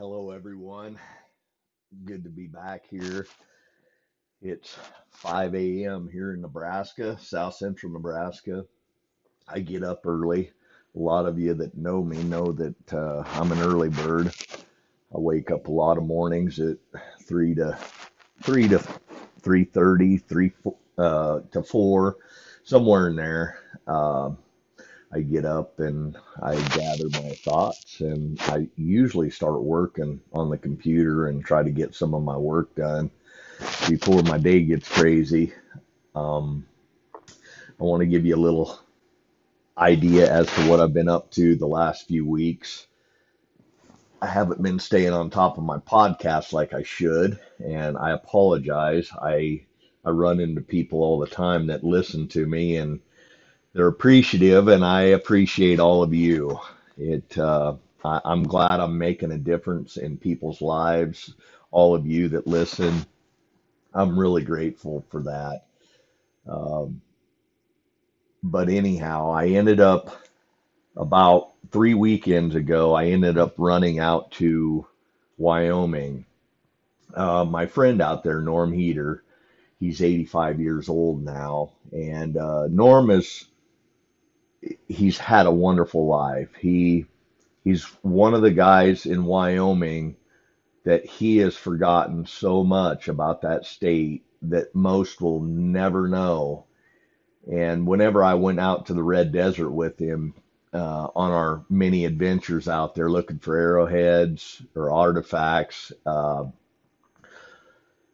Hello, everyone. Good to be back here. It's 5 a.m. here in Nebraska, South Central Nebraska. I get up early. A lot of you that know me know that uh, I'm an early bird. I wake up a lot of mornings at three to three to three thirty, three uh, to four, somewhere in there. Um I get up and I gather my thoughts, and I usually start working on the computer and try to get some of my work done before my day gets crazy. Um, I want to give you a little idea as to what I've been up to the last few weeks. I haven't been staying on top of my podcast like I should, and I apologize. I I run into people all the time that listen to me and they're appreciative, and I appreciate all of you. It, uh, I, I'm glad I'm making a difference in people's lives. All of you that listen, I'm really grateful for that. Um, but anyhow, I ended up about three weekends ago. I ended up running out to Wyoming. Uh, my friend out there, Norm Heater, he's 85 years old now, and uh, Norm is he's had a wonderful life. He he's one of the guys in Wyoming that he has forgotten so much about that state that most will never know. And whenever I went out to the Red Desert with him uh, on our many adventures out there looking for arrowheads or artifacts, uh,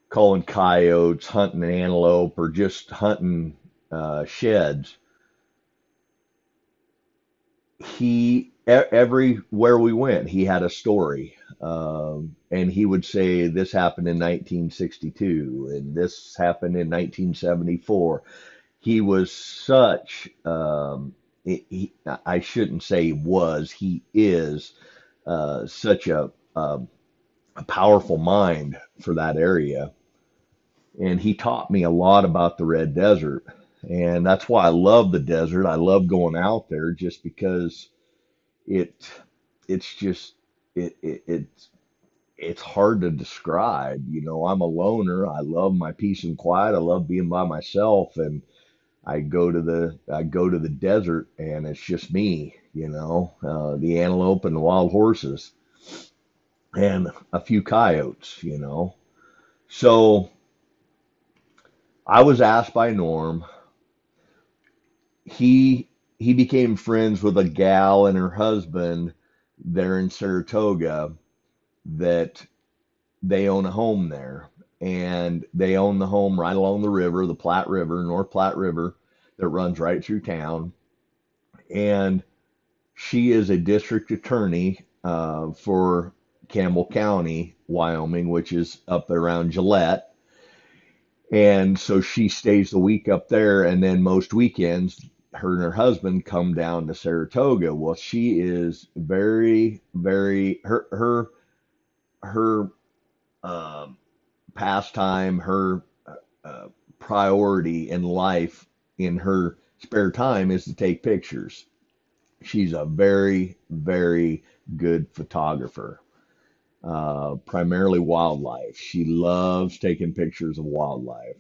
calling coyotes, hunting antelope, or just hunting uh, sheds, he everywhere we went, he had a story, um, and he would say this happened in 1962 and this happened in 1974. He was such um, he, I shouldn't say was he is uh, such a, a a powerful mind for that area, and he taught me a lot about the Red Desert and that's why I love the desert. I love going out there just because it it's just it, it it's it's hard to describe. You know, I'm a loner. I love my peace and quiet. I love being by myself and I go to the I go to the desert and it's just me, you know, uh, the antelope and the wild horses and a few coyotes, you know. So I was asked by Norm he he became friends with a gal and her husband there in Saratoga that they own a home there and they own the home right along the river, the Platte River, North Platte River that runs right through town. And she is a district attorney uh, for Campbell County, Wyoming, which is up around Gillette. And so she stays the week up there, and then most weekends her and her husband come down to Saratoga. Well, she is very, very her her her um, pastime, her uh, uh, priority in life in her spare time is to take pictures. She's a very, very good photographer, uh, primarily wildlife. She loves taking pictures of wildlife.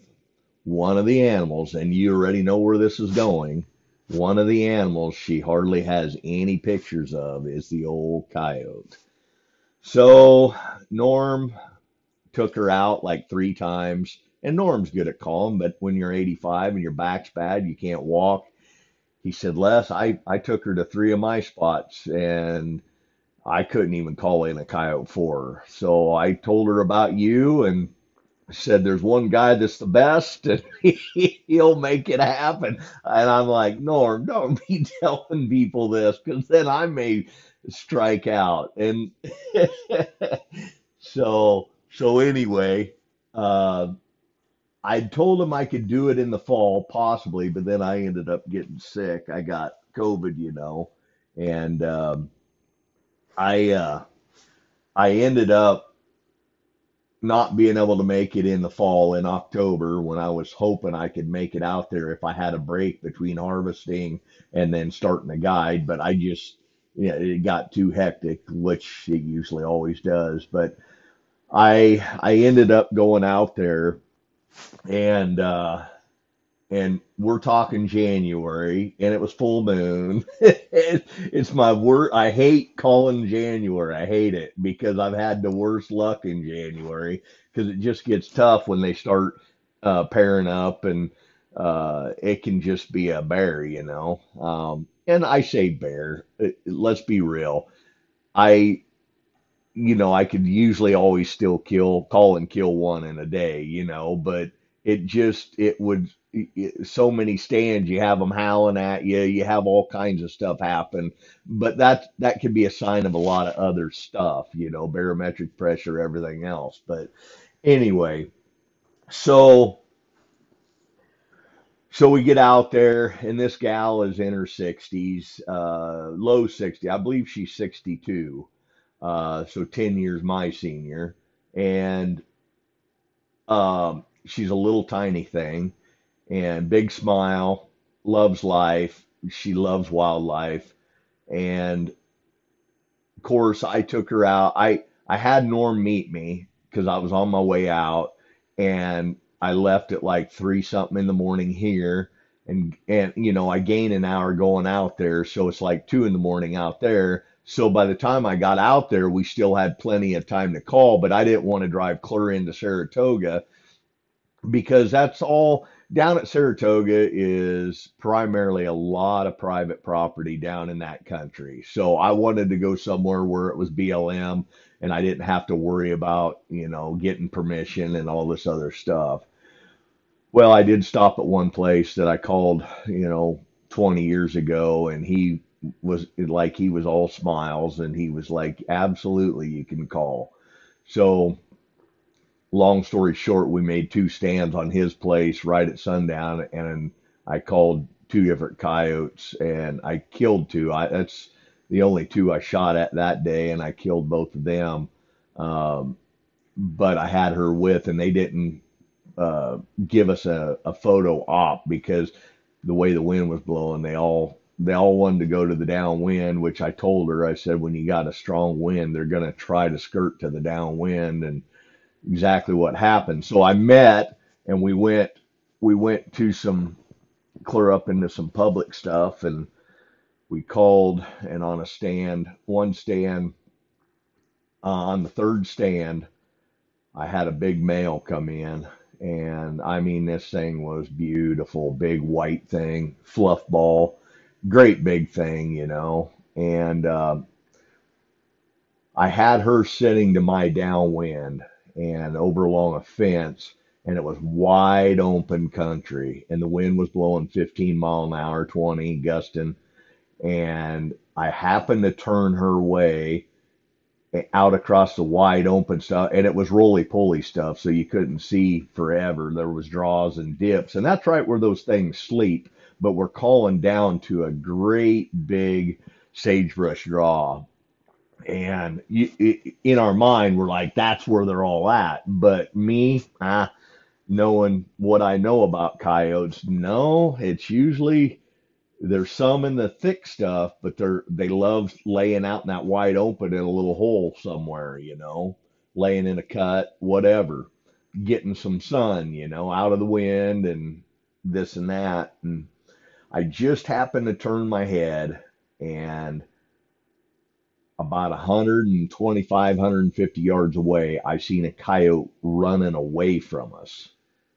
One of the animals, and you already know where this is going, one of the animals she hardly has any pictures of is the old coyote. So Norm took her out like three times. And Norm's good at calling, but when you're 85 and your back's bad, you can't walk. He said, Les, I, I took her to three of my spots and I couldn't even call in a coyote for her. So I told her about you and said there's one guy that's the best and he, will make it happen. And I'm like, Norm, don't be telling people this because then I may strike out. And so, so anyway, uh, I told him I could do it in the fall, possibly, but then I ended up getting sick. I got COVID, you know, and um, I uh, I ended up not being able to make it in the fall in October when I was hoping I could make it out there if I had a break between harvesting and then starting a guide. But I just, yeah, it got too hectic, which it usually always does. But I I ended up going out there and uh and we're talking January, and it was full moon. it's my word. I hate calling January. I hate it because I've had the worst luck in January because it just gets tough when they start uh, pairing up, and uh, it can just be a bear, you know. Um, and I say bear. Let's be real. I you know, I could usually always still kill, call and kill one in a day, you know, but it just, it would, so many stands, you have them howling at you, you have all kinds of stuff happen, but that, that could be a sign of a lot of other stuff, you know, barometric pressure, everything else. But anyway, so, so we get out there and this gal is in her 60s, uh, low 60, I believe she's 62 uh, so 10 years my senior. And um, she's a little tiny thing and big smile, loves life. She loves wildlife. And of course, I took her out. I, I had Norm meet me because I was on my way out and I left at like three something in the morning here. And, and, you know, I gain an hour going out there. So it's like two in the morning out there. So by the time I got out there, we still had plenty of time to call, but I didn't want to drive clear into Saratoga because that's all down at Saratoga is primarily a lot of private property down in that country. So I wanted to go somewhere where it was BLM and I didn't have to worry about, you know, getting permission and all this other stuff. Well, I did stop at one place that I called, you know, 20 years ago and he was like he was all smiles and he was like absolutely you can call. So long story short, we made two stands on his place right at sundown, and I called two different coyotes, and I killed two. I that's the only two I shot at that day, and I killed both of them. Um, but I had her with, and they didn't uh, give us a, a photo op because the way the wind was blowing, they all they all wanted to go to the downwind, which I told her. I said, when you got a strong wind, they're going to try to skirt to the downwind, and exactly what happened. So I met and we went we went to some clear up into some public stuff and we called and on a stand, one stand uh, on the third stand, I had a big male come in and I mean this thing was beautiful, big white thing, fluff ball, great big thing, you know. And uh, I had her sitting to my downwind and over along a fence, and it was wide open country, and the wind was blowing 15 mile an hour, 20 gusting, and I happened to turn her way eh, out across the wide open stuff, and it was roly poly stuff, so you couldn't see forever. There was draws and dips, and that's right where those things sleep. But we're calling down to a great big sagebrush draw and you, in our mind we're like that's where they're all at. But me ah, knowing what i know about coyotes no it's usually there's some in the thick stuff but they're they love laying out in that wide open in a little hole somewhere you know laying in a cut whatever getting some sun you know out of the wind and this and that. And i just happened to turn my head and about 125, 150 yards away, I seen a coyote running away from us,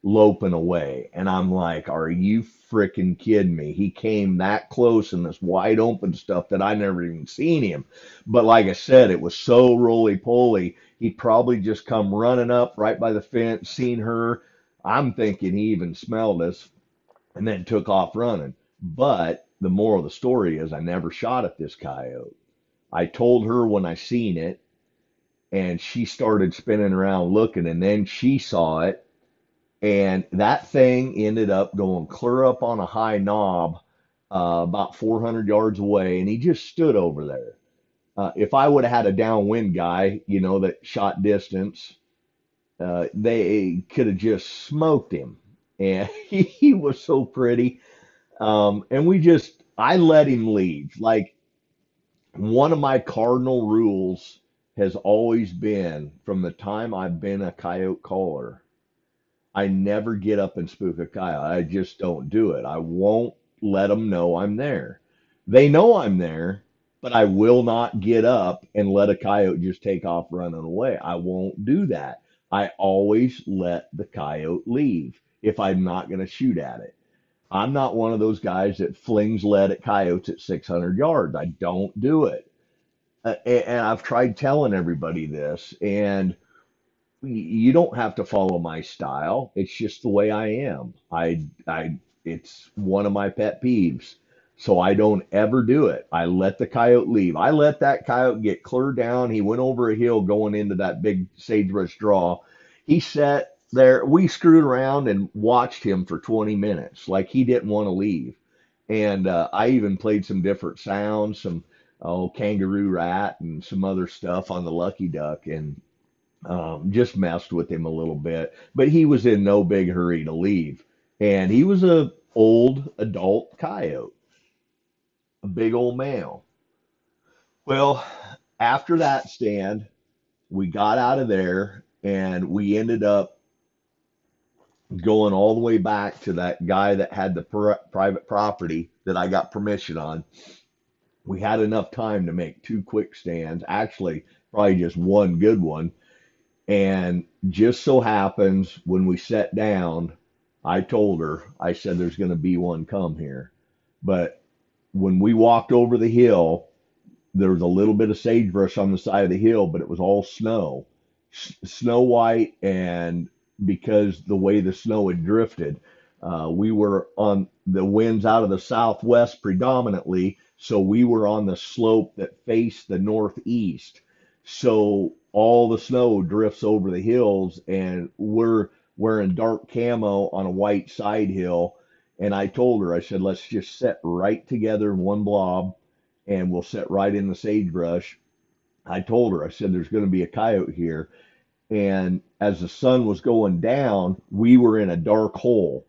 loping away. And I'm like, are you freaking kidding me? He came that close in this wide open stuff that I never even seen him. But like I said, it was so roly poly. He probably just come running up right by the fence, seen her. I'm thinking he even smelled us and then took off running. But the moral of the story is I never shot at this coyote. I told her when I seen it, and she started spinning around looking, and then she saw it, and that thing ended up going clear up on a high knob, uh, about 400 yards away, and he just stood over there. Uh, if I would have had a downwind guy, you know, that shot distance, uh, they could have just smoked him. And he, he was so pretty. Um, and we just, I let him lead. Like one of my cardinal rules has always been from the time I've been a coyote caller, I never get up and spook a coyote. I just don't do it. I won't let them know I'm there. They know I'm there, but I will not get up and let a coyote just take off running away. I won't do that. I always let the coyote leave if I'm not going to shoot at it. I'm not one of those guys that flings lead at coyotes at 600 yards. I don't do it. Uh, and I've tried telling everybody this, and you don't have to follow my style. It's just the way I am. I, I, it's one of my pet peeves. So I don't ever do it. I let the coyote leave. I let that coyote get clear down. He went over a hill going into that big sagebrush draw. He sat there. We screwed around and watched him for 20 minutes, like he didn't want to leave. And uh, I even played some different sounds, some oh kangaroo rat and some other stuff on the lucky duck, and um, just messed with him a little bit. But he was in no big hurry to leave, and he was a old adult coyote, a big old male. Well, after that stand, we got out of there and we ended up going all the way back to that guy that had the pr- private property that I got permission on. We had enough time to make two quick stands, actually, probably just one good one. And just so happens when we sat down, I told her, I said, there's going to be one come here. But when we walked over the hill, there was a little bit of sagebrush on the side of the hill, but it was all snow, S- snow white, and because the way the snow had drifted, uh, we were on the winds out of the southwest predominantly, so we were on the slope that faced the northeast. So all the snow drifts over the hills, and we're wearing dark camo on a white side hill. And I told her, I said, let's just set right together in one blob and we'll set right in the sagebrush. I told her, I said, there's going to be a coyote here. And as the sun was going down, we were in a dark hole.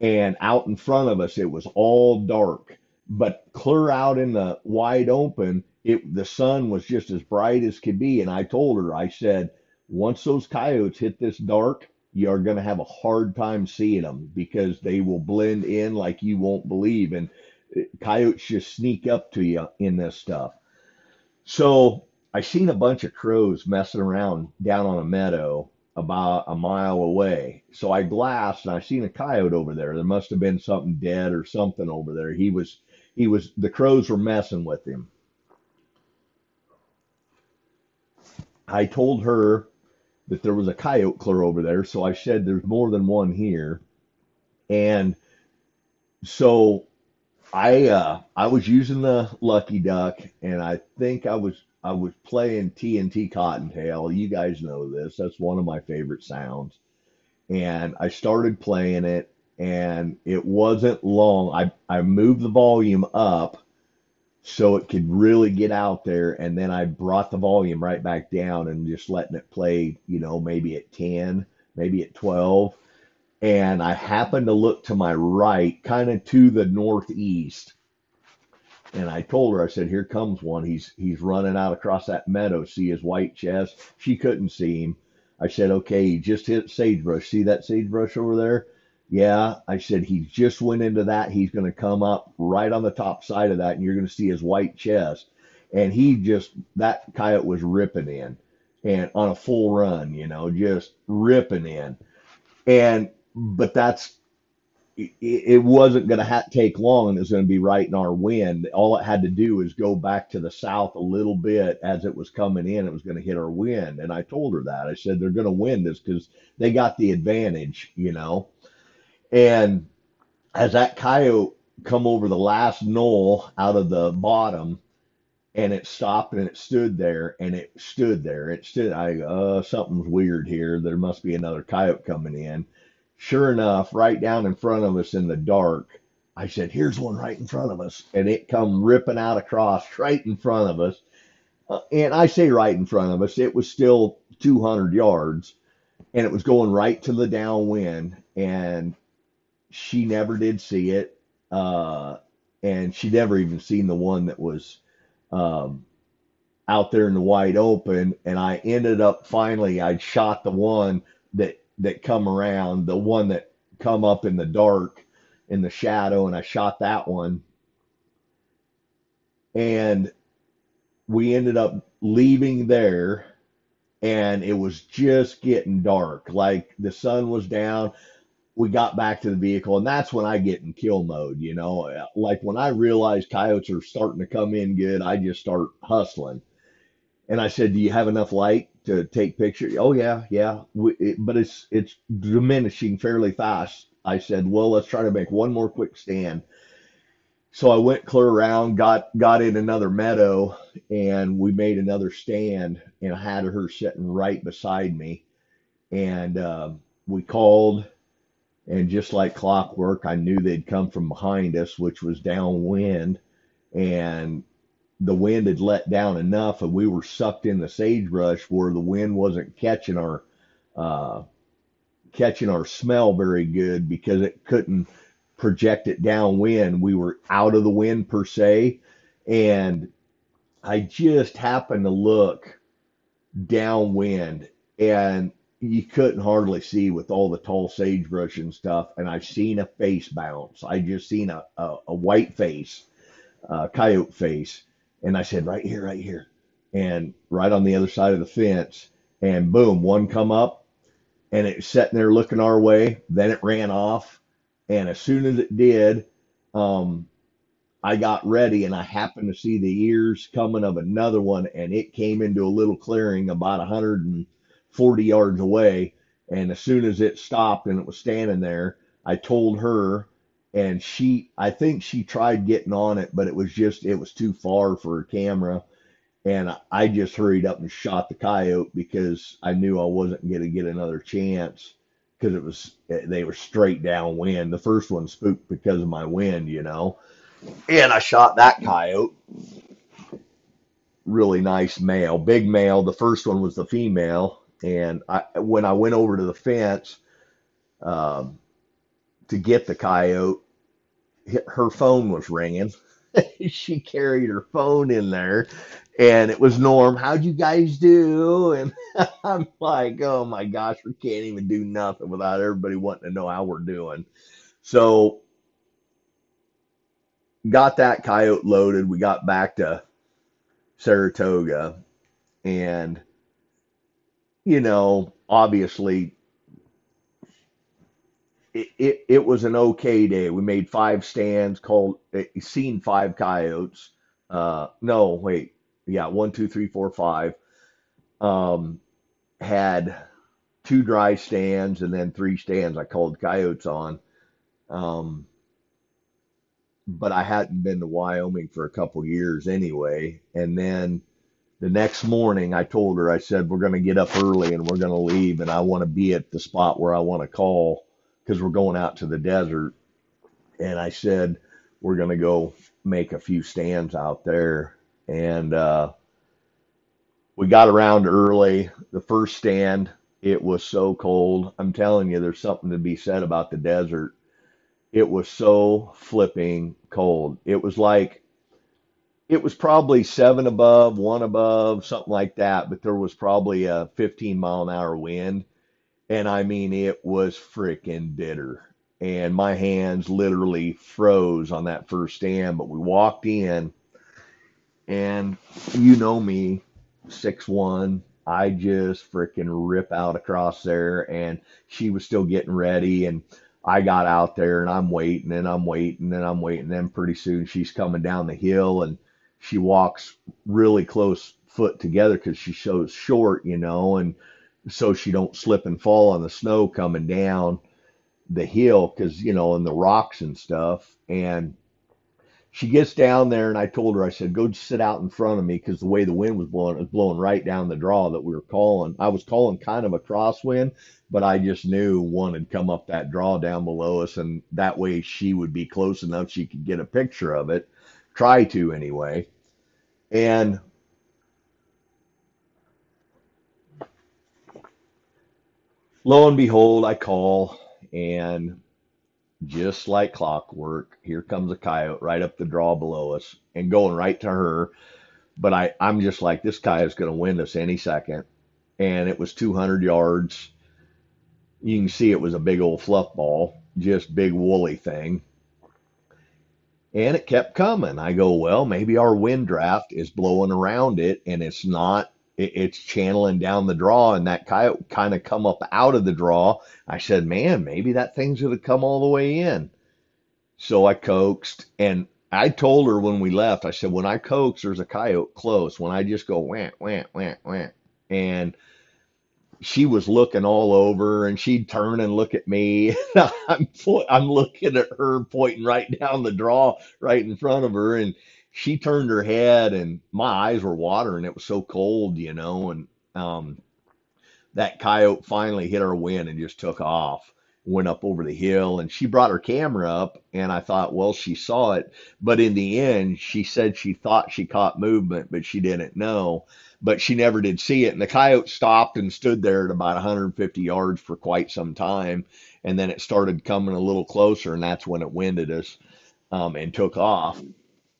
And out in front of us, it was all dark. But clear out in the wide open, it the sun was just as bright as could be. And I told her, I said, once those coyotes hit this dark, you are going to have a hard time seeing them because they will blend in like you won't believe. And uh, coyotes just sneak up to you in this stuff. So I seen a bunch of crows messing around down on a meadow about a mile away. So I glassed and I seen a coyote over there. There must have been something dead or something over there. He was he was the crows were messing with him. I told her that there was a coyote clear over there, so I said there's more than one here. And so I uh I was using the lucky duck and I think I was I was playing TNT Cottontail. You guys know this. That's one of my favorite sounds. And I started playing it and it wasn't long. I I moved the volume up so it could really get out there and then I brought the volume right back down and just letting it play, you know, maybe at 10, maybe at 12 and I happened to look to my right, kind of to the northeast. And I told her, I said, "Here comes one. He's he's running out across that meadow. See his white chest." She couldn't see him. I said, "Okay, he just hit sagebrush. See that sagebrush over there?" Yeah. I said, "He just went into that. He's going to come up right on the top side of that, and you're going to see his white chest." And he just that coyote was ripping in, and on a full run, you know, just ripping in. And but that's it, wasn't going to ha- take long and it was going to be right in our wind. All it had to do is go back to the south a little bit as it was coming in. It was going to hit our wind. And I told her that. I said, they're going to win this because they got the advantage, you know. And as that coyote come over the last knoll out of the bottom, and it stopped and it stood there and it stood there. It stood. I uh something's weird here. There must be another coyote coming in Sure enough, right down in front of us in the dark, I said, "Here's one right in front of us," and it come ripping out across right in front of us. Uh, and I say right in front of us, it was still 200 yards, and it was going right to the downwind, and she never did see it, uh, and she never even seen the one that was um, out there in the wide open, and I ended up finally I shot the one that that come around, the one that come up in the dark in the shadow, and I shot that one, and we ended up leaving there, and it was just getting dark, like the sun was down. We got back to the vehicle, and that's when I get in kill mode, you know. Like when I realize coyotes are starting to come in good, I just start hustling and I said, "Do you have enough light to take pictures?" Oh yeah, yeah. We, it, but it's it's diminishing fairly fast. I said, "Well, let's try to make one more quick stand." So I went clear around, got got in another meadow, and we made another stand, and I had her sitting right beside me, and uh, we called, and just like clockwork, I knew they'd come from behind us, which was downwind, and the wind had let down enough and we were sucked in the sagebrush where the wind wasn't catching our uh, catching our smell very good because it couldn't project it downwind. We were out of the wind per se, and I just happened to look downwind and you couldn't hardly see with all the tall sagebrush and stuff. And I've seen a face bounce. I just seen a, a, a white face, a coyote face and I said, right here, right here. And right on the other side of the fence. And boom, one come up and it was sitting there looking our way. Then it ran off. And as soon as it did, um, I got ready and I happened to see the ears coming of another one and it came into a little clearing about 140 yards away. And as soon as it stopped and it was standing there, I told her and she I think she tried getting on it, but it was just it was too far for her camera. And I just hurried up and shot the coyote because I knew I wasn't going to get another chance because it was they were straight downwind. The first one spooked because of my wind, you know. And I shot that coyote. Really nice male, big male. The first one was the female, and I when I went over to the fence, um, to get the coyote, her phone was ringing. she carried her phone in there and it was Norm. How'd you guys do? And I'm like, oh my gosh, we can't even do nothing without everybody wanting to know how we're doing. So got that coyote loaded. We got back to Saratoga and you know, obviously it, it, was an okay day. We made five stands, called eh, seen five coyotes. Uh, no, wait, yeah, one, two, three, four, five. Um, had two dry stands and then three stands I called coyotes on. Um, but I hadn't been to Wyoming for a couple years anyway. And then the next morning, I told her, I said, we're going to get up early and we're going to leave, and I want to be at the spot where I want to call because we're going out to the desert. And I said, we're going to go make a few stands out there. And uh, we got around early. The first stand, it was so cold. I'm telling you, there's something to be said about the desert. It was so flipping cold. It was like, it was probably seven above, one above, something like that, but there was probably a 15 mile an hour wind and I mean, it was freaking bitter. And my hands literally froze on that first stand. But we walked in, and you know me, six one. I just freaking rip out across there, and she was still getting ready, and I got out there, and I'm waiting, and I'm waiting, and I'm waiting. Then pretty soon she's coming down the hill, and she walks really close foot together because she's so short, you know, and so she don't slip and fall on the snow coming down the hill because you know and the rocks and stuff. And she gets down there and i told her i said go sit out in front of me because the way the wind was blowing it was blowing right down the draw that we were calling. I was calling kind of a crosswind but i just knew one had come up that draw down below us and that way she would be close enough she could get a picture of it. Try to anyway. And lo and behold, I call, and just like clockwork, here comes a coyote right up the draw below us and going right to her. but I I'm just like this is going to win this any second, and it was 200 yards. You can see it was a big old fluff ball, just big woolly thing, and it kept coming. I go, well, maybe our wind draft is blowing around it, and it's not. It- It's channeling down the draw, and that coyote kind of come up out of the draw. I said, man, maybe that thing's going to come all the way in. So I coaxed, and I told her when we left, I said, when I coax, there's a coyote close. When I just go wham, wham, wham, wham, and she was looking all over, and she'd turn and look at me. I'm I'm looking at her, pointing right down the draw, right in front of her, and she turned her head, and my eyes were watering. It was so cold, you know, and um, that coyote finally hit our wind and just took off went up over the hill and she brought her camera up and i thought well she saw it. But in the end she said she thought she caught movement but she didn't know. But she never did see it. And the coyote stopped and stood there at about 150 yards for quite some time. And then it started coming a little closer and that's when it winded us um, and took off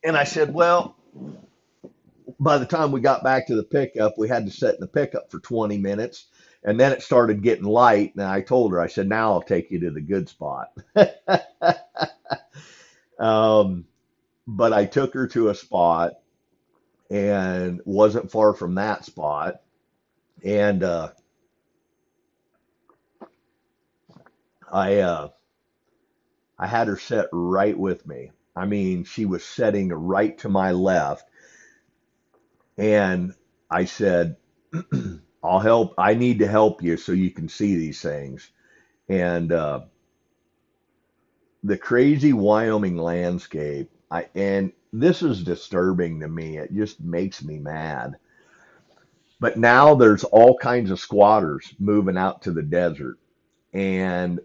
and i said well by the time we got back to the pickup, we had to sit in the pickup for 20 minutes. And then it started getting light. And I told her, I said, now I'll take you to the good spot. um, but I took her to a spot and wasn't far from that spot. And uh, I, uh, I had her set right with me. I mean, she was setting right to my left. And I said, I'll help. I need to help you so you can see these things. And uh, the crazy Wyoming landscape, I and this is disturbing to me. It just makes me mad. But now there's all kinds of squatters moving out to the desert. And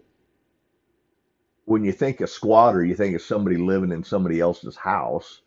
when you think of squatter, you think of somebody living in somebody else's house.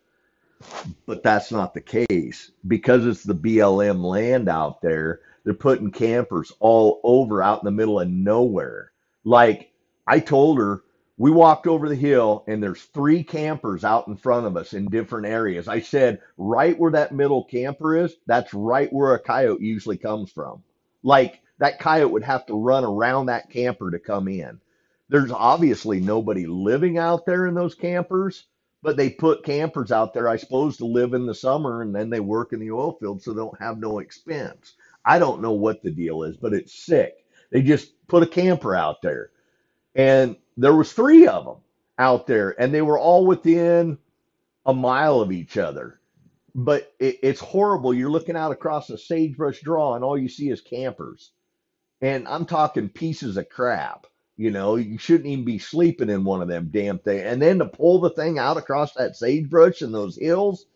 But that's not the case. Because it's the BLM land out there, they're putting campers all over out in the middle of nowhere. Like I told her, we walked over the hill and there's three campers out in front of us in different areas. I said, right where that middle camper is, that's right where a coyote usually comes from. Like that coyote would have to run around that camper to come in. There's obviously nobody living out there in those campers, but they put campers out there, I suppose, to live in the summer and then they work in the oil field so they don't have no expense. I don't know what the deal is, but it's sick. They just put a camper out there. And there was three of them out there and they were all within a mile of each other. But it, it's horrible. You're looking out across a sagebrush draw and all you see is campers. And i'm talking pieces of crap you know you shouldn't even be sleeping in one of them damn things and then to pull the thing out across that sagebrush and those hills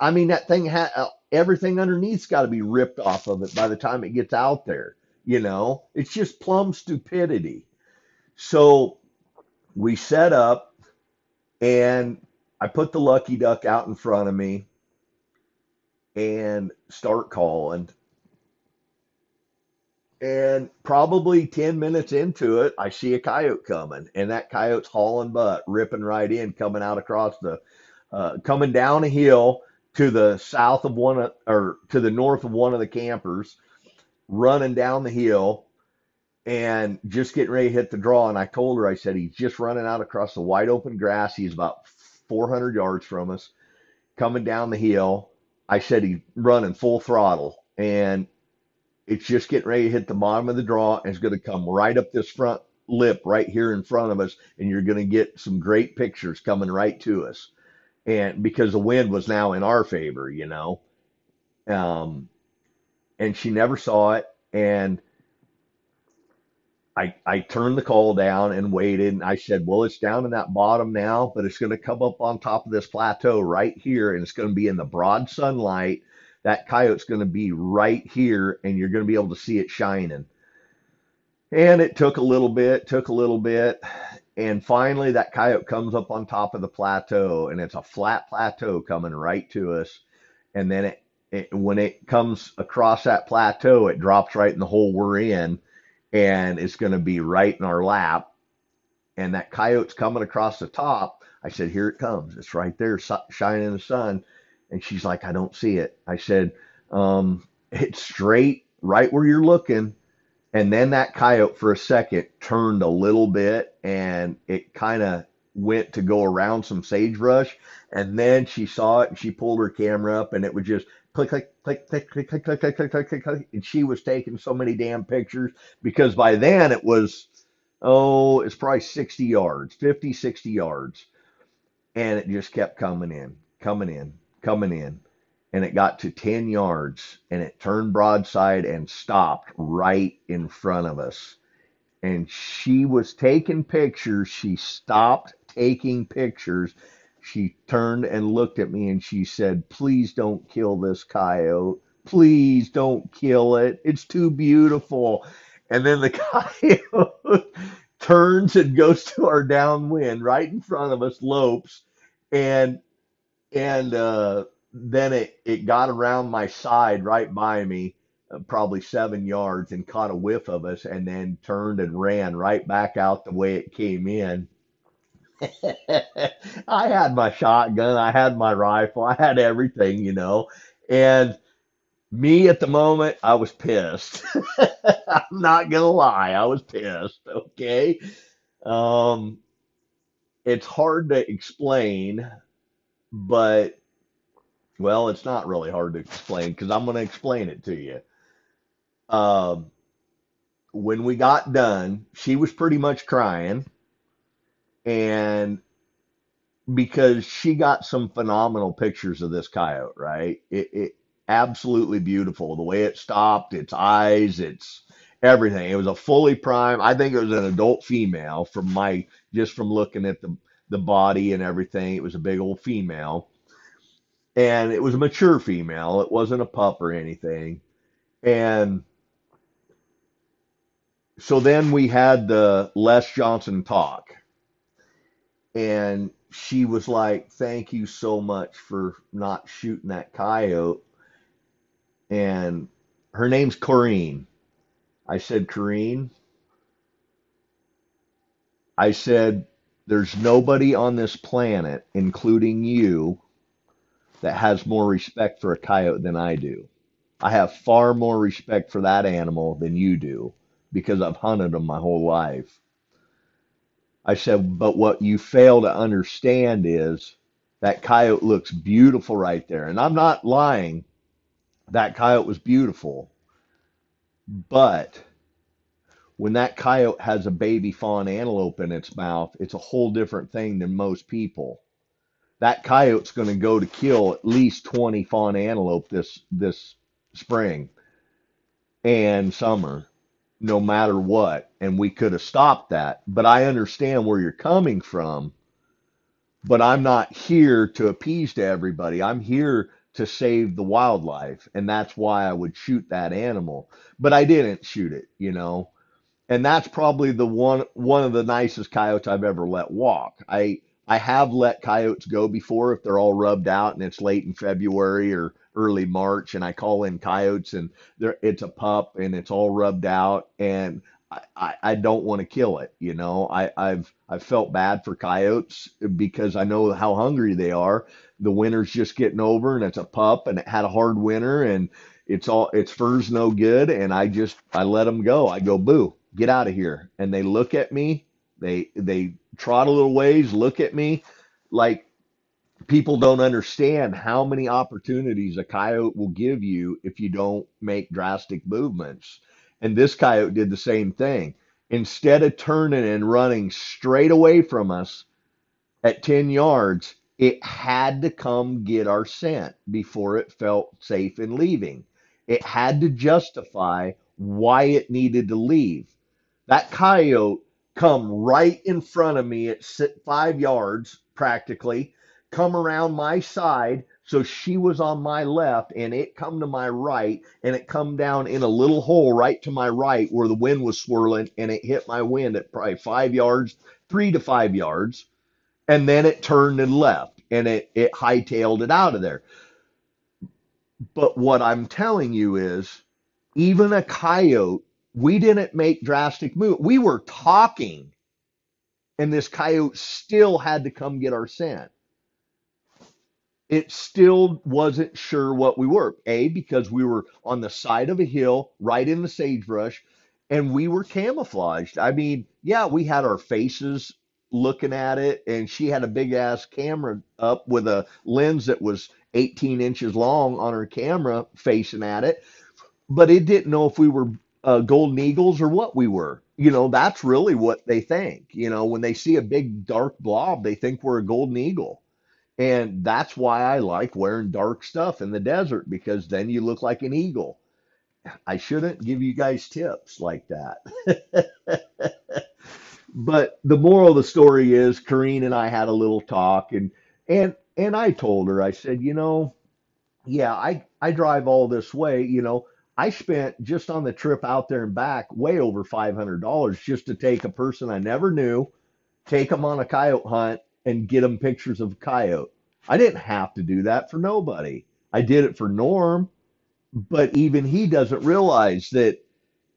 i mean that thing had uh, everything underneath's got to be ripped off of it by the time it gets out there you know? It's just plumb stupidity. So we set up and I put the lucky duck out in front of me and start calling. And probably 10 minutes into it, I see a coyote coming, and that coyote's hauling butt, ripping right in, coming out across the, uh, coming down a hill to the south of one of, or to the north of one of the campers, running down the hill and just getting ready to hit the draw. And I told her, I said, he's just running out across the wide open grass. He's about 400 yards from us, coming down the hill. I said, he's running full throttle. And it's just getting ready to hit the bottom of the draw. And it's going to come right up this front lip right here in front of us. And you're going to get some great pictures coming right to us. And because the wind was now in our favor, you know. Um, and she never saw it. And I, I turned the call down and waited. And I said, well, it's down in that bottom now, but it's going to come up on top of this plateau right here. And it's going to be in the broad sunlight. That coyote's going to be right here and you're going to be able to see it shining. And it took a little bit, took a little bit. And finally, that coyote comes up on top of the plateau and it's a flat plateau coming right to us. And then it, it when it comes across that plateau, it drops right in the hole we're in and it's going to be right in our lap. And that coyote's coming across the top. I said, Here it comes. It's right there, shining in the sun. And she's like, I don't see it. I said, um, it's straight right where you're looking. And then that coyote for a second turned a little bit and it kind of went to go around some sagebrush. And then she saw it and she pulled her camera up and it was just click, click, click, click, click, click, click, click, click, click, click. And she was taking so many damn pictures because by then it was, oh, it's probably 60 yards, 50, 60 yards. And it just kept coming in, coming in, coming in and it got to 10 yards and it turned broadside and stopped right in front of us. And she was taking pictures. She stopped taking pictures. She turned and looked at me and she said, Please don't kill this coyote. Please don't kill it. It's too beautiful. And then the coyote turns and goes to our downwind right in front of us, lopes. And and uh then it it got around my side right by me uh, probably seven yards and caught a whiff of us and then turned and ran right back out the way it came in. I had my shotgun i had my rifle i had everything you know. And me at the moment i was pissed. I'm not gonna lie i was pissed okay? Um it's hard to explain but well, it's not really hard to explain because I'm going to explain it to you. Um, when we got done, she was pretty much crying, and because she got some phenomenal pictures of this coyote, right? It, it absolutely beautiful. The way it stopped, its eyes, its everything. It was a fully prime. I think it was an adult female from my just from looking at the the body and everything. It was a big old female and it was a mature female. It wasn't a pup or anything. And so then we had the Les Johnson talk, and she was like, "Thank you so much for not shooting that coyote." And her name's Corrine. I said, "Corrine." I said, "There's nobody on this planet, including you, that has more respect for a coyote than I do. I have far more respect for that animal than you do because I've hunted them my whole life. I said, but what you fail to understand is that coyote looks beautiful right there. And I'm not lying. That coyote was beautiful. But when that coyote has a baby fawn antelope in its mouth, it's a whole different thing than most people. That coyote's going to go to kill at least 20 fawn antelope this this spring and summer no matter what and we could have stopped that. But i understand where you're coming from but i'm not here to appease to everybody. I'm here to save the wildlife and that's why i would shoot that animal. But i didn't shoot it you know and that's probably the one one of the nicest coyotes i've ever let walk i I have let coyotes go before if they're all rubbed out and it's late in February or early March and I call in coyotes and there it's a pup and it's all rubbed out and I, I, I don't want to kill it. You know, I, I've I've felt bad for coyotes because I know how hungry they are. The winter's just getting over and it's a pup and it had a hard winter and it's all its fur's no good and I just I let them go. I go boo, get out of here. And they look at me they they trot a little ways, look at me like people don't understand how many opportunities a coyote will give you if you don't make drastic movements. And this coyote did the same thing. Instead of turning and running straight away from us at 10 yards, it had to come get our scent before it felt safe in leaving. It had to justify why it needed to leave. That coyote come right in front of me at five yards practically, come around my side. So she was on my left and it come to my right and it come down in a little hole right to my right where the wind was swirling and it hit my wind at probably five yards, three to five yards. And then it turned and left and it, it hightailed it out of there. But what I'm telling you is even a coyote we didn't make drastic move. We were talking, and this coyote still had to come get our scent. it still wasn't sure what we were. A, because we were on the side of a hill, right in the sagebrush, and we were camouflaged. I mean, yeah, we had our faces looking at it, and she had a big ass camera up with a lens that was 18 inches long on her camera facing at it, but it didn't know if we were uh, golden eagles or what we were. You know, that's really what they think. You know, when they see a big dark blob, they think we're a golden eagle and that's why I like wearing dark stuff in the desert because then you look like an eagle. I shouldn't give you guys tips like that. but the moral of the story is Kareen and I had a little talk and and and I told her I said, "You know, yeah, I I drive all this way, you know, I spent just on the trip out there and back way over $500 just to take a person I never knew, take them on a coyote hunt and get them pictures of a coyote. I didn't have to do that for nobody. I did it for Norm, but even he doesn't realize that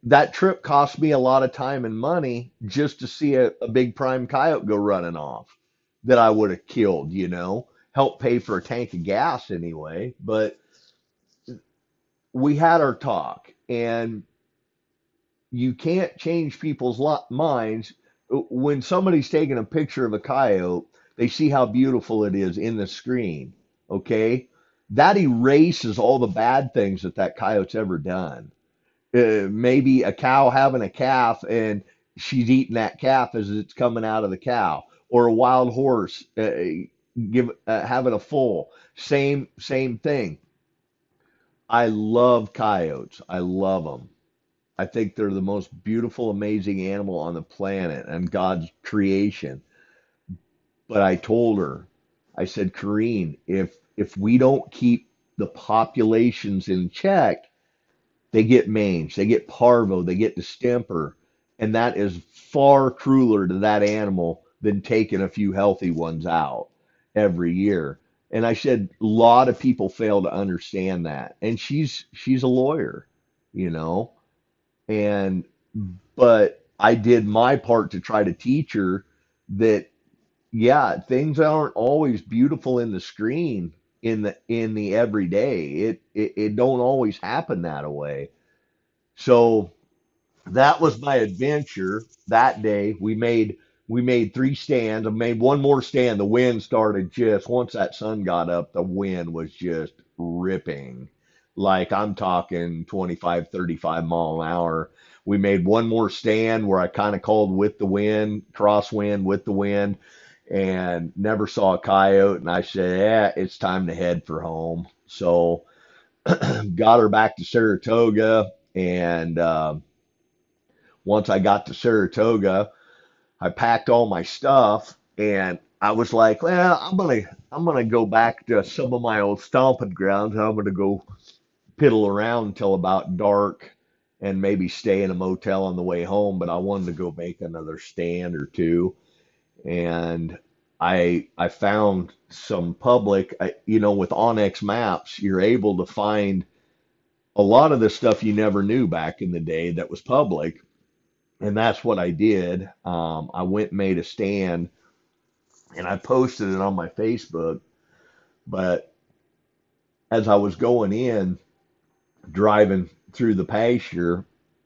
that trip cost me a lot of time and money just to see a, a big prime coyote go running off that I would have killed, you know, help pay for a tank of gas anyway. But we had our talk, and you can't change people's minds. When somebody's taking a picture of a coyote, they see how beautiful it is in the screen. Okay. That erases all the bad things that that coyote's ever done. Uh, maybe a cow having a calf and she's eating that calf as it's coming out of the cow, or a wild horse uh, give uh, having a foal. Same same thing. I love coyotes. I love them. I think they're the most beautiful, amazing animal on the planet and God's creation. But I told her, I said, Kareen, if if we don't keep the populations in check, they get mange, they get parvo, they get distemper, and that is far crueler to that animal than taking a few healthy ones out every year. And I said, a lot of people fail to understand that. And she's she's a lawyer, you know, and but I did my part to try to teach her that yeah, things aren't always beautiful in the screen in the in the everyday. It it, it don't always happen that way. So that was my adventure that day. We made we made three stands. I made one more stand. The wind started just once that sun got up, the wind was just ripping. Like I'm talking 25, 35 mile an hour. We made one more stand where I kind of called with the wind, crosswind with the wind and never saw a coyote. And I said, yeah, it's time to head for home. So got her back to Saratoga. And uh, once I got to Saratoga, I packed all my stuff and I was like, well, I'm gonna I'm gonna go back to some of my old stomping grounds. I'm gonna go piddle around until about dark and maybe stay in a motel on the way home. But I wanted to go make another stand or two and I I found some public, I, you know, with onX Maps, you're able to find a lot of the stuff you never knew back in the day that was public, and that's what I did. Um, I went and made a stand, and I posted it on my Facebook. But as I was going in, driving through the pasture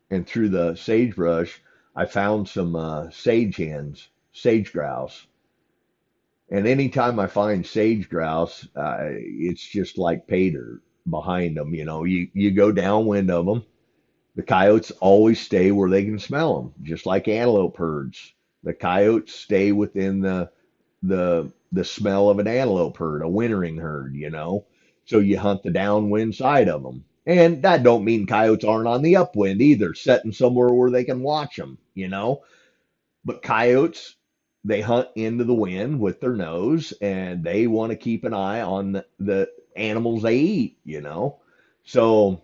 and through the sagebrush, I found some uh, sage hens sage grouse. And anytime I find sage grouse, uh, it's just like pay dirt behind them. You know, you, you go downwind of them. The coyotes always stay where they can smell them, just like antelope herds. The coyotes stay within the the the smell of an antelope herd, a wintering herd. You know, so you hunt the downwind side of them. And that don't mean coyotes aren't on the upwind either, setting somewhere where they can watch them. You know, but coyotes they hunt into the wind with their nose and they want to keep an eye on the, the animals they eat, you know. So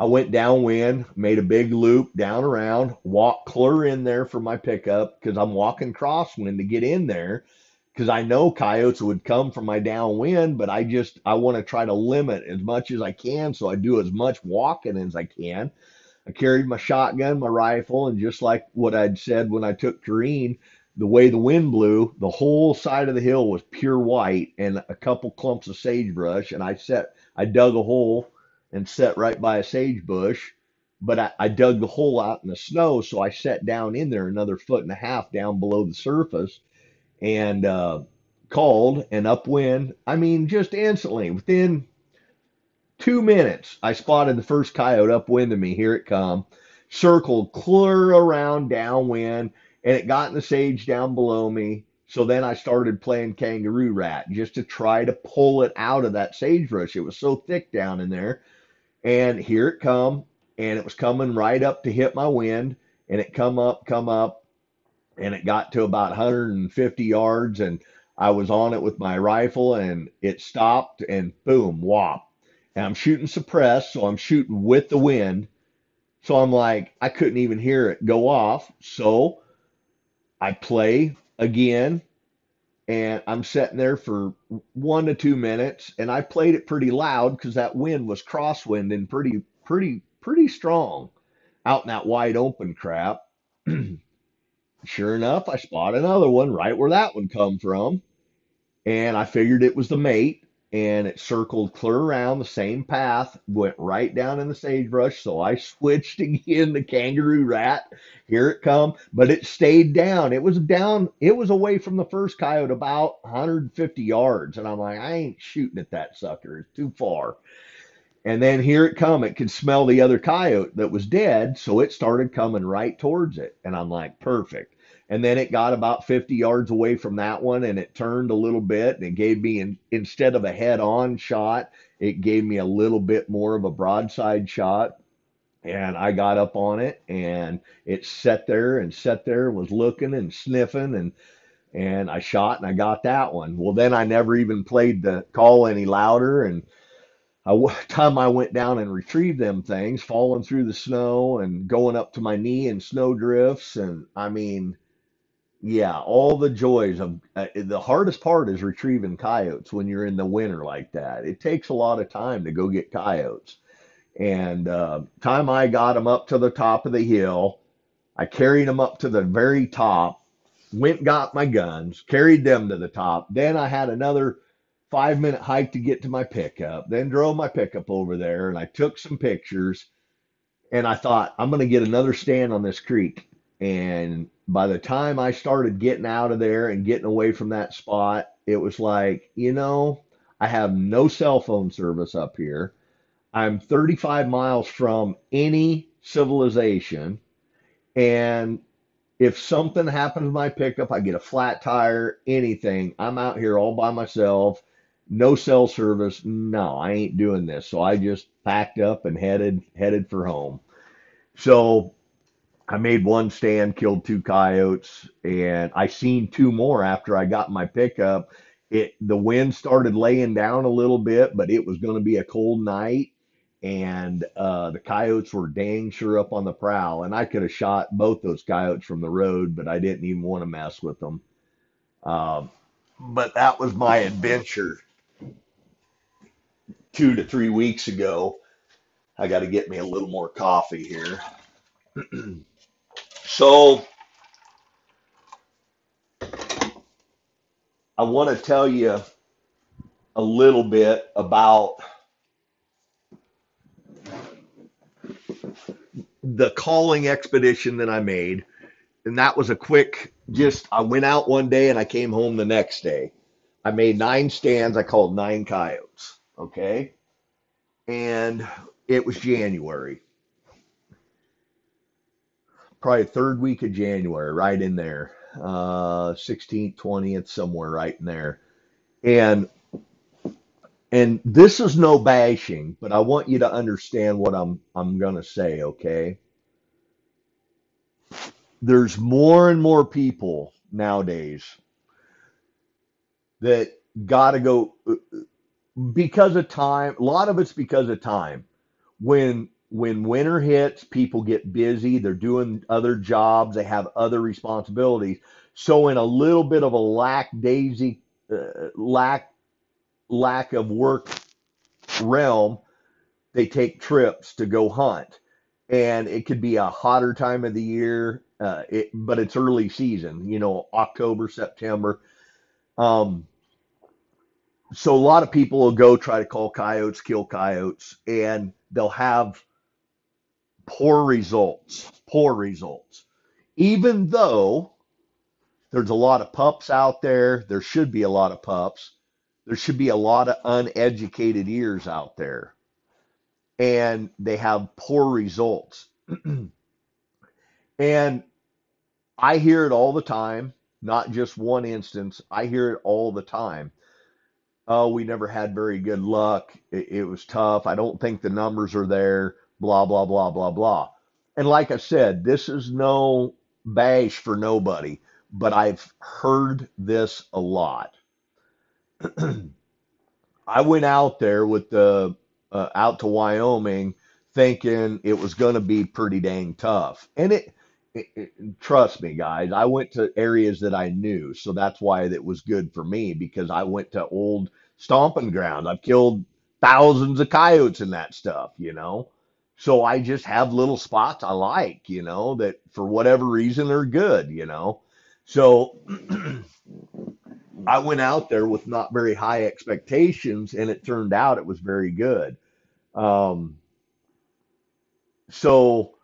I went downwind, made a big loop down around, walked clear in there for my pickup because I'm walking crosswind to get in there because I know coyotes would come from my downwind, but I just I want to try to limit as much as I can, so I do as much walking as I can. I carried my shotgun, my rifle, and just like what I'd said when I took Kareen, the way the wind blew, the whole side of the hill was pure white and a couple clumps of sagebrush. And I set, I dug a hole and set right by a sage bush, but I, I dug the hole out in the snow. So I sat down in there another foot and a half down below the surface and uh, called and upwind. I mean, just instantly within two minutes, I spotted the first coyote upwind of me. Here it come, circled clear around downwind and it got in the sage down below me. So then I started playing kangaroo rat just to try to pull it out of that sagebrush. It was so thick down in there. And here it come, and it was coming right up to hit my wind, and it come up, come up, and it got to about 150 yards, and I was on it with my rifle, and it stopped, and boom, whop. And I'm shooting suppressed, so I'm shooting with the wind. So I'm like, I couldn't even hear it go off. So I play again and I'm sitting there for one to two minutes and I played it pretty loud because that wind was crosswind and pretty, pretty, pretty strong out in that wide open crap. sure enough, I spot another one right where that one come from. And I figured it was the mate and it circled clear around the same path, went right down in the sagebrush. So I switched again to kangaroo rat. Here it come, but it stayed down. It was down. It was away from the first coyote about 150 yards, and I'm like, I ain't shooting at that sucker. It's too far. And then here it come. It could smell the other coyote that was dead, so it started coming right towards it. And I'm like, perfect. And then it got about 50 yards away from that one and it turned a little bit and it gave me, in, instead of a head on shot, it gave me a little bit more of a broadside shot. And I got up on it and it sat there and sat there and was looking and sniffing and and I shot and I got that one. Well, then I never even played the call any louder. And I, time I went down and retrieved them things, falling through the snow and going up to my knee in snow drifts. And I mean, yeah, all the joys of uh, the hardest part is retrieving coyotes when you're in the winter like that. It takes a lot of time to go get coyotes. And uh, time I got them up to the top of the hill, I carried them up to the very top, went got my guns, carried them to the top. Then I had another five minute hike to get to my pickup. Then drove my pickup over there and I took some pictures. And I thought I'm going to get another stand on this creek. And by the time I started getting out of there and getting away from that spot, it was like, you know, I have no cell phone service up here. I'm 35 miles from any civilization. And if something happens to my pickup, I get a flat tire, anything, I'm out here all by myself, no cell service. No, I ain't doing this. So I just packed up and headed headed for home. So I made one stand, killed two coyotes, and I seen two more after I got my pickup. It the wind started laying down a little bit, but it was going to be a cold night, and uh, the coyotes were dang sure up on the prowl. And I could have shot both those coyotes from the road, but I didn't even want to mess with them. Um, but that was my adventure two to three weeks ago. I got to get me a little more coffee here. So I want to tell you a little bit about the calling expedition that I made. And that was a quick, just I went out one day and I came home the next day. I made nine stands. I called nine coyotes. Okay. And it was January probably third week of January, right in there, uh, 16th, 20th, somewhere right in there. And and this is no bashing, but I want you to understand what I'm I'm gonna say, okay? There's more and more people nowadays that gotta go uh, because of time. A lot of it's because of time. When when winter hits, people get busy. They're doing other jobs. They have other responsibilities. So, in a little bit of a lack daisy, uh, lack lack of work realm, they take trips to go hunt. And it could be a hotter time of the year. uh, it, but it's early season, you know, October, September. Um, so a lot of people will go try to call coyotes, kill coyotes, and they'll have poor results. Poor results. Even though there's a lot of pups out there, there should be a lot of pups. There should be a lot of uneducated ears out there, and they have poor results. and I hear it all the time, not just one instance. I hear it all the time. Oh, we never had very good luck. It, it was tough. I don't think the numbers are there. Blah, blah, blah, blah, blah. And like I said, this is no bash for nobody, but I've heard this a lot. I went out there with the uh, out to Wyoming thinking it was going to be pretty dang tough. And it, it, it- trust me, guys, I went to areas that I knew. So that's why it was good for me because I went to old stomping grounds. I've killed thousands of coyotes in that stuff, you know. So I just have little spots I like, you know, that for whatever reason are good, you know. So I went out there with not very high expectations, and it turned out it was very good. Um, so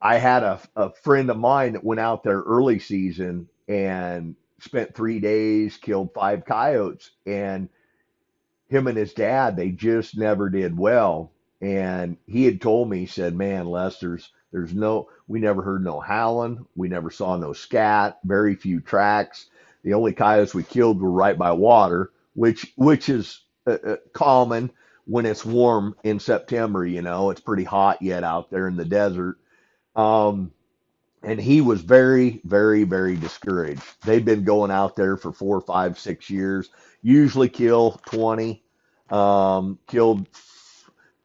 I had a, a friend of mine that went out there early season and spent three days, killed five coyotes, and him and his dad, they just never did well. And he had told me, he said, Man, Lester's there's no we never heard no howling, we never saw no scat, very few tracks. The only coyotes we killed were right by water, which which is uh, uh, common when it's warm in September, you know, it's pretty hot yet out there in the desert. Um, and he was very, very, very discouraged. They've been going out there for four, five, six years, usually kill 20. Um, killed,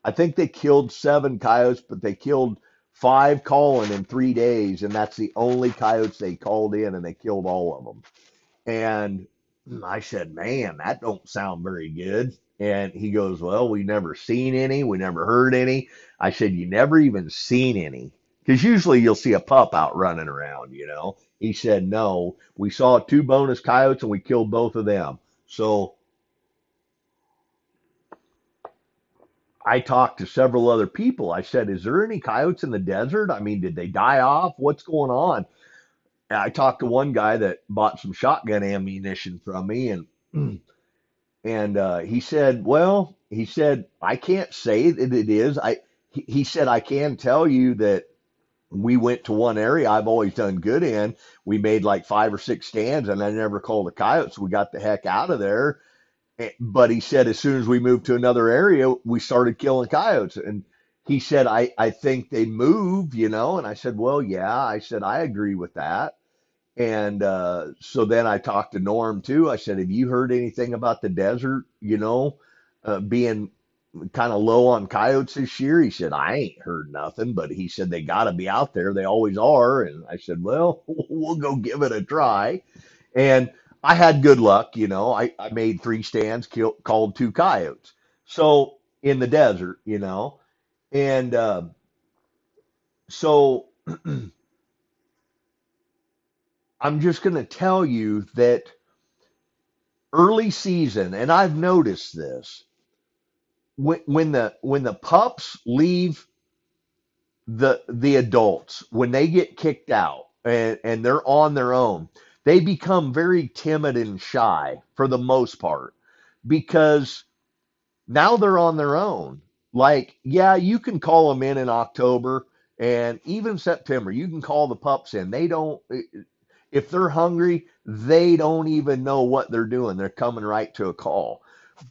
I think they killed seven coyotes, but they killed five calling in three days, and that's the only coyotes they called in, and they killed all of them. And I said, man, that don't sound very good. And he goes, well, we never seen any. We never heard any. I said, you never even seen any. Because usually you'll see a pup out running around, you know. He said, no, we saw two bonus coyotes and we killed both of them. So I talked to several other people. I said, is there any coyotes in the desert? I mean, did they die off? What's going on? And I talked to one guy that bought some shotgun ammunition from me and And uh, he said, "Well, he said I can't say that it is. I he, he said I can tell you that we went to one area I've always done good in. We made like five or six stands, and I never called a coyote, so we got the heck out of there. But he said as soon as we moved to another area, we started killing coyotes. And he said, I, I think they move, you know. And I said, Well, yeah. I said, I agree with that. And uh, so then I talked to Norm too. I said, Have you heard anything about the desert, you know, uh, being kind of low on coyotes this year? He said, I ain't heard nothing, but he said, They got to be out there. They always are. And I said, Well, we'll go give it a try. And I had good luck, you know. I, I made three stands, killed, called two coyotes. So in the desert, you know. And uh, so I'm just going to tell you that early season, and I've noticed this when, when the when the pups leave the the adults when they get kicked out and and they're on their own, they become very timid and shy for the most part because now they're on their own. Like, yeah, you can call them in in October and even September. You can call the pups in. They don't if they're hungry, they don't even know what they're doing. They're coming right to a call.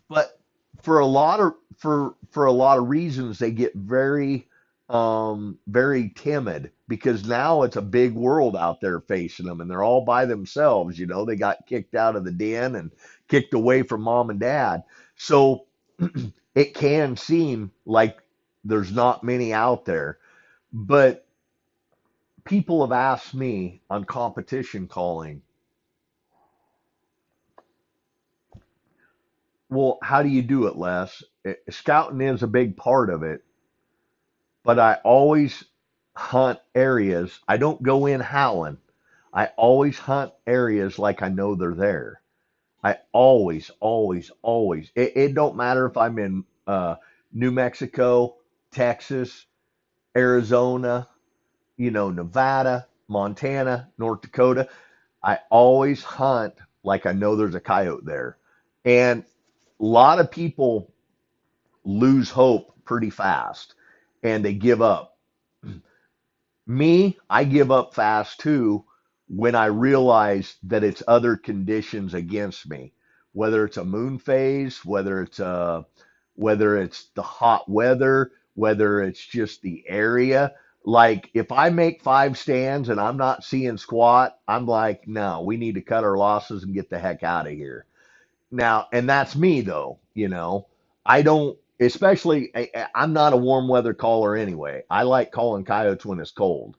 But for a lot of for for a lot of reasons, they get very um very timid because now it's a big world out there facing them and they're all by themselves you know? They got kicked out of the den and kicked away from mom and dad. So it can seem like there's not many out there but people have asked me on competition calling, well, how do you do it, Les? Eh, Scouting is a big part of it, but I always hunt areas. I don't go in howling. I always hunt areas like I know they're there. I always, always, always. It, it don't matter if I'm in uh, New Mexico, Texas, Arizona, you know, Nevada, Montana, North Dakota. I always hunt like I know there's a coyote there. And a lot of people lose hope pretty fast and they give up. Me, I give up fast too when I realize that it's other conditions against me, whether it's a moon phase, whether it's a whether it's the hot weather, whether it's just the area. Like if I make five stands and I'm not seeing squat, I'm like, no, we need to cut our losses and get the heck out of here. Now, and that's me though, you know. I don't especially I'm not a warm weather caller anyway. I like calling coyotes when it's cold.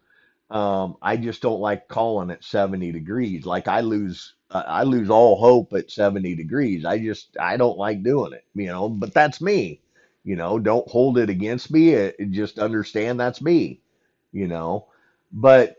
Um, I just don't like calling at 70 degrees. Like I lose uh, I lose all hope at 70 degrees. I just I don't like doing it, you know, but that's me. You know, don't hold it against me. It, it just understand that's me, you know. But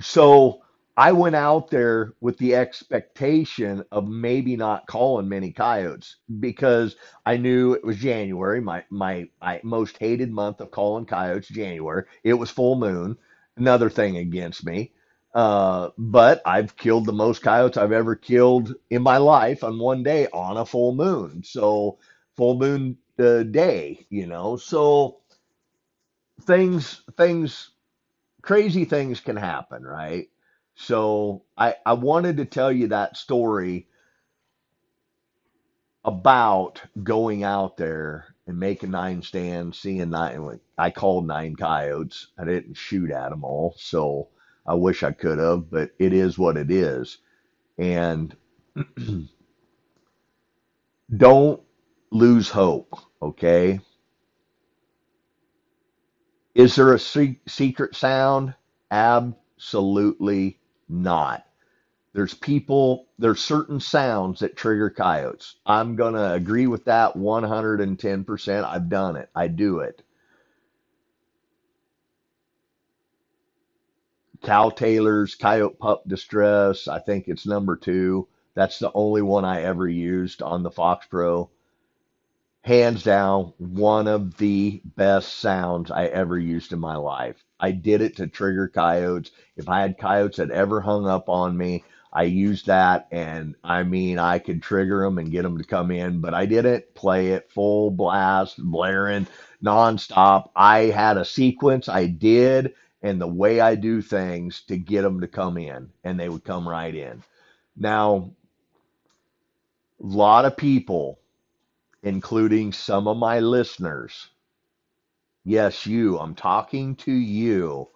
so I went out there with the expectation of maybe not calling many coyotes because I knew it was January, my my most hated month of calling coyotes, January. It was full moon, another thing against me. Uh, but I've killed the most coyotes I've ever killed in my life on one day on a full moon. So full moon uh, day, you know. So things things crazy things can happen, right? So I I wanted to tell you that story about going out there and making nine stands, seeing nine. I called nine coyotes. I didn't shoot at them all, so I wish I could have, but it is what it is. And don't lose hope, okay? Is there a se- secret sound? Absolutely not. There's people, there's certain sounds that trigger coyotes. I'm going to agree with that 110%. I've done it. I do it. Cal Taylor's Coyote Pup Distress, I think it's number two. That's the only one I ever used on the Fox Pro. Hands down, one of the best sounds I ever used in my life. I did it to trigger coyotes. If I had coyotes that ever hung up on me, I used that, and I mean, I could trigger them and get them to come in, but I didn't play it full blast, blaring nonstop. I had a sequence I did, and the way I do things to get them to come in, and they would come right in. Now, a lot of people, including some of my listeners, Yes, you. I'm talking to you.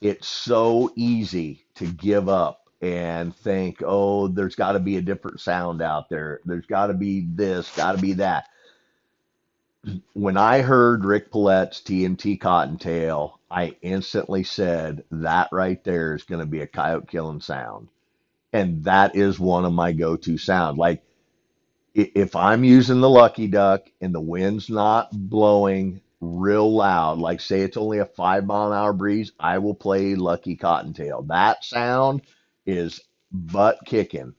It's so easy to give up and think, oh, there's got to be a different sound out there. There's got to be this, got to be that. When I heard Rick Paulette's TNT Cottontail, I instantly said, that right there is going to be a coyote killing sound. And that is one of my go-to sounds. Like if I'm using the Lucky Duck and the wind's not blowing real loud, like say it's only a five mile an hour breeze, I will play Lucky Cottontail. That sound is butt kicking.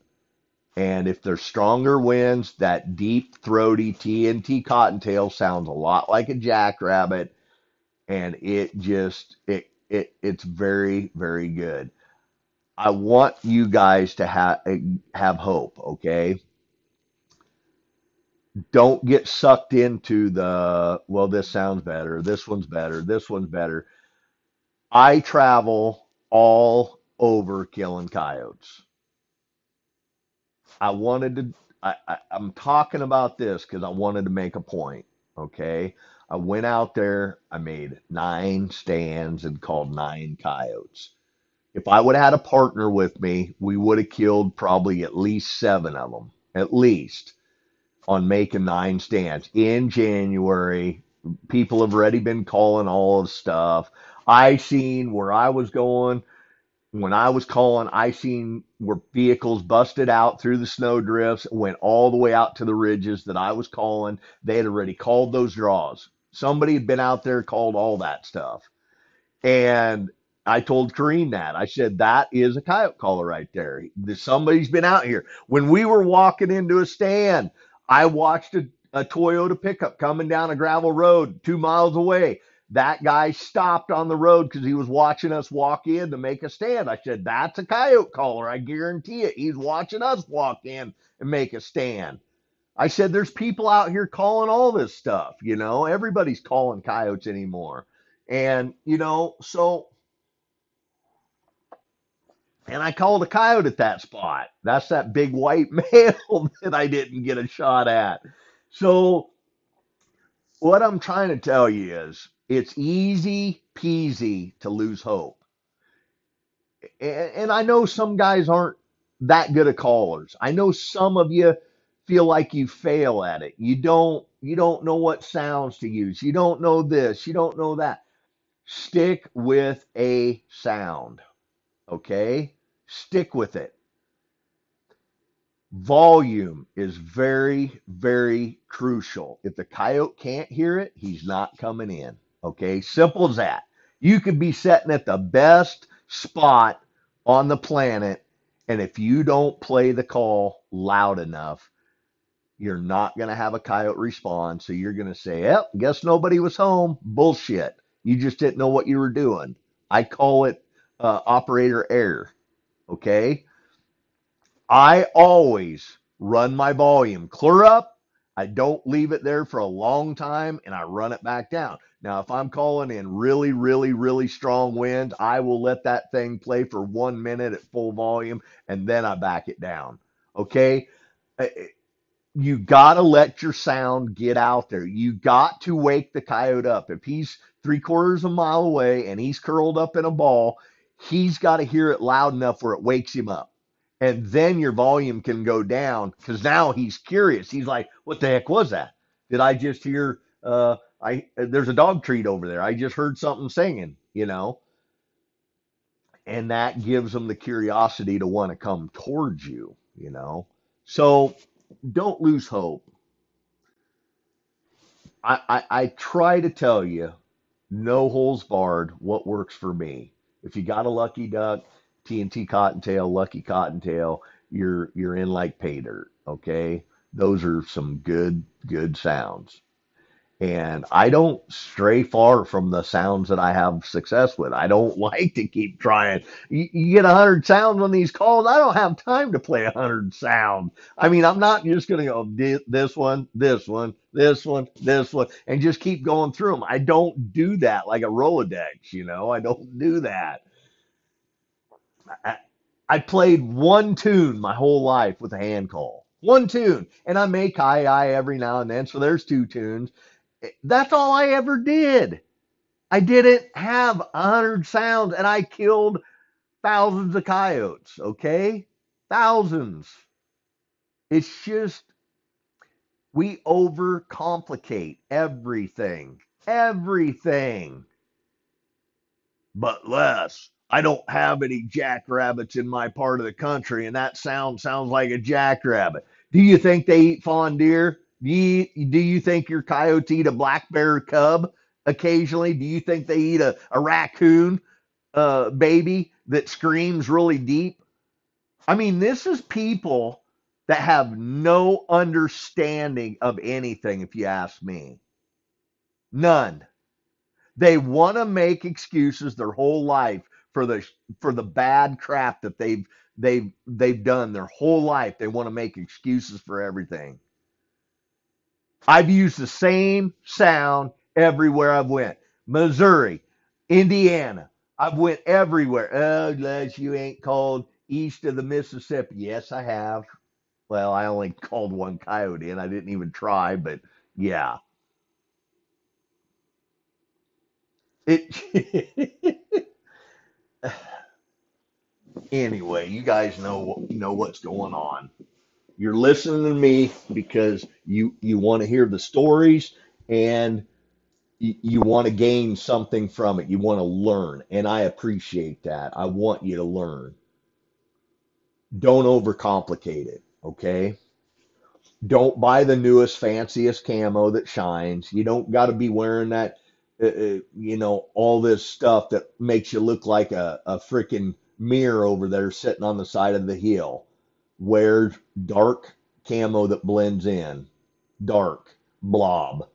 And if there's stronger winds, that deep throaty TNT Cottontail sounds a lot like a jackrabbit, and it just it it it's very very good. I want you guys to have eh, have hope, okay? Don't get sucked into the well this sounds better this one's better this one's better. I travel all over killing coyotes. I wanted to I, I, i'm talking about this because i wanted to make a point okay? I went out there i made nine stands and called nine coyotes. If i would have had a partner with me we would have killed probably at least seven of them at least on making nine stands in January. People have already been calling all of stuff. I seen where I was going when I was calling. I seen where vehicles busted out through the snow drifts, went all the way out to the ridges that I was calling. They had already called those draws. Somebody had been out there called all that stuff. And I told Kareen that. I said, that is a coyote caller right there. Somebody's been out here. When we were walking into a stand, I watched a, a Toyota pickup coming down a gravel road two miles away. That guy stopped on the road because he was watching us walk in to make a stand. I said, That's a coyote caller. I guarantee it. He's watching us walk in and make a stand. I said, There's people out here calling all this stuff. You know, everybody's calling coyotes anymore. And, you know, so, and I called a coyote at that spot. That's that big white male that I didn't get a shot at. So, what I'm trying to tell you is it's easy peasy to lose hope. And, and I know some guys aren't that good at callers. I know some of you feel like you fail at it. You don't you don't know what sounds to use. You don't know this, you don't know that. Stick with a sound. Okay? Stick with it. Volume is very, very crucial. If the coyote can't hear it, he's not coming in. Okay, simple as that. You could be sitting at the best spot on the planet, and if you don't play the call loud enough, you're not going to have a coyote respond. So you're going to say, Yep, guess nobody was home. Bullshit. You just didn't know what you were doing. I call it uh, operator error. Okay. I always run my volume clear up. I don't leave it there for a long time and I run it back down. Now, if I'm calling in really, really, really strong winds, I will let that thing play for one minute at full volume and then I back it down. Okay. Uh, uh, you got to let your sound get out there. You got to wake the coyote up. If he's three quarters of a mile away and he's curled up in a ball, he's got to hear it loud enough where it wakes him up. And then your volume can go down because now he's curious. He's like, what the heck was that? Did I just hear uh, I there's a dog treat over there. I just heard something singing, you know. And that gives them the curiosity to want to come towards you, you know. So don't lose hope. I, I, I try to tell you, no holes barred, what works for me. If you got a lucky duck, TNT cottontail, lucky cottontail, you're you're in like pay dirt. Okay, those are some good good sounds. And I don't stray far from the sounds that I have success with. I don't like to keep trying. You, you get a hundred sounds on these calls. I don't have time to play a hundred sounds. I mean, I'm not just going to go this one, this one, this one, this one, and just keep going through them. I don't do that like a Rolodex, you know, I don't do that. I, I played one tune my whole life with a hand call. One tune. And I make I I every now and then. So there's two tunes. That's all I ever did. I didn't have a hundred sounds and I killed thousands of coyotes, okay? Thousands. It's just we overcomplicate everything. Everything. But Les. I don't have any jackrabbits in my part of the country, and that sound sounds like a jackrabbit. Do you think they eat fawn deer? Do you, do you think your coyote eat a black bear cub occasionally? Do you think they eat a, a raccoon uh, baby that screams really deep? I mean, this is people that have no understanding of anything, if you ask me. None. They want to make excuses their whole life for the for the bad crap that they've they've they've done their whole life. They want to make excuses for everything. I've used the same sound everywhere I've went. Missouri, Indiana. I've went everywhere. Oh, Les, you ain't called east of the Mississippi. Yes, I have. Well, I only called one coyote and I didn't even try, but yeah. It anyway, you guys know know what's going on. You're listening to me because you you want to hear the stories and you, you want to gain something from it. You want to learn, and I appreciate that. I want you to learn. Don't overcomplicate it, okay? Don't buy the newest, fanciest camo that shines. You don't got to be wearing that, uh, uh, you know, all this stuff that makes you look like a, a freaking mirror over there sitting on the side of the hill. Wear dark camo that blends in. Dark blob.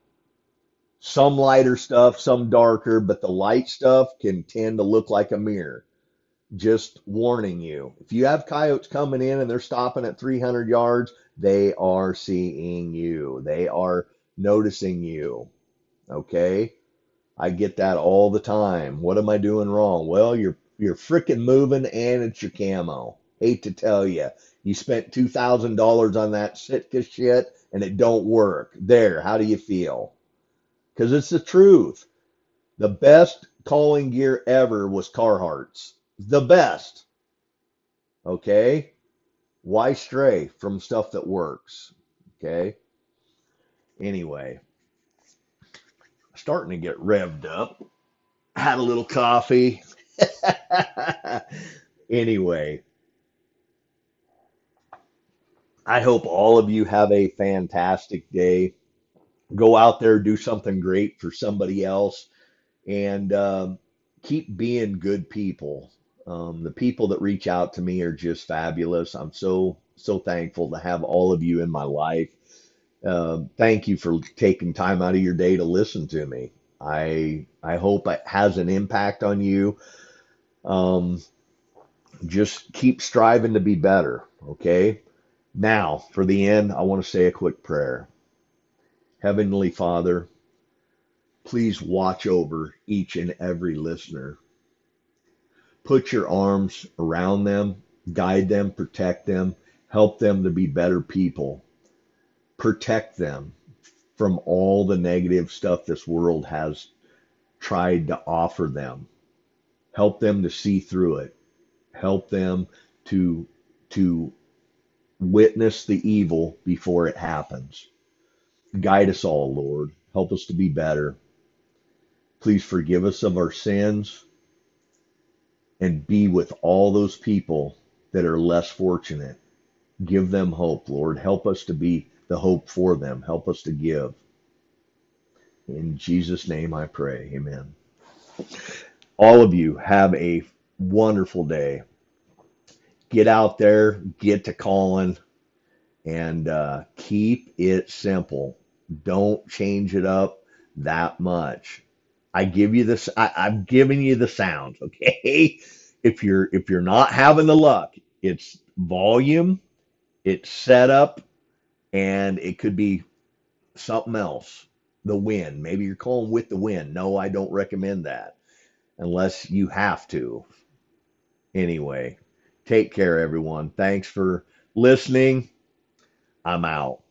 Some lighter stuff, some darker, but the light stuff can tend to look like a mirror. Just warning you. If you have coyotes coming in and they're stopping at 300 yards, they are seeing you. They are noticing you. Okay? I get that all the time. What am I doing wrong? Well, you're you're freaking moving and it's your camo. Hate to tell you. You spent $2,000 on that Sitka shit and it don't work. There, how do you feel? Cuz it's the truth. The best calling gear ever was Carhartt's. The best. Okay? Why stray from stuff that works? Okay? Anyway, starting to get revved up. Had a little coffee. anyway, I hope all of you have a fantastic day. Go out there, do something great for somebody else, and um, keep being good people. Um, the people that reach out to me are just fabulous. I'm so, so thankful to have all of you in my life. Um, thank you for taking time out of your day to listen to me. I I hope it has an impact on you. Um, just keep striving to be better. Okay. Now, for the end, I want to say a quick prayer. Heavenly Father, please watch over each and every listener. Put your arms around them, guide them, protect them, help them to be better people protect them from all the negative stuff this world has tried to offer them. Help them to see through it. Help them to to witness the evil before it happens. Guide us all, Lord. Help us to be better. Please forgive us of our sins and be with all those people that are less fortunate. Give them hope, Lord. Help us to be the hope for them. Help us to give. In Jesus' name I pray. Amen. All of you have a wonderful day. Get out there, get to calling, and uh, keep it simple. Don't change it up that much. I give you this. I, I'm giving you the sound. Okay. If you're if you're not having the luck, it's volume, it's setup, and it could be something else. The wind. Maybe you're calling with the wind. No, I don't recommend that unless you have to. Anyway, take care, everyone. Thanks for listening. I'm out.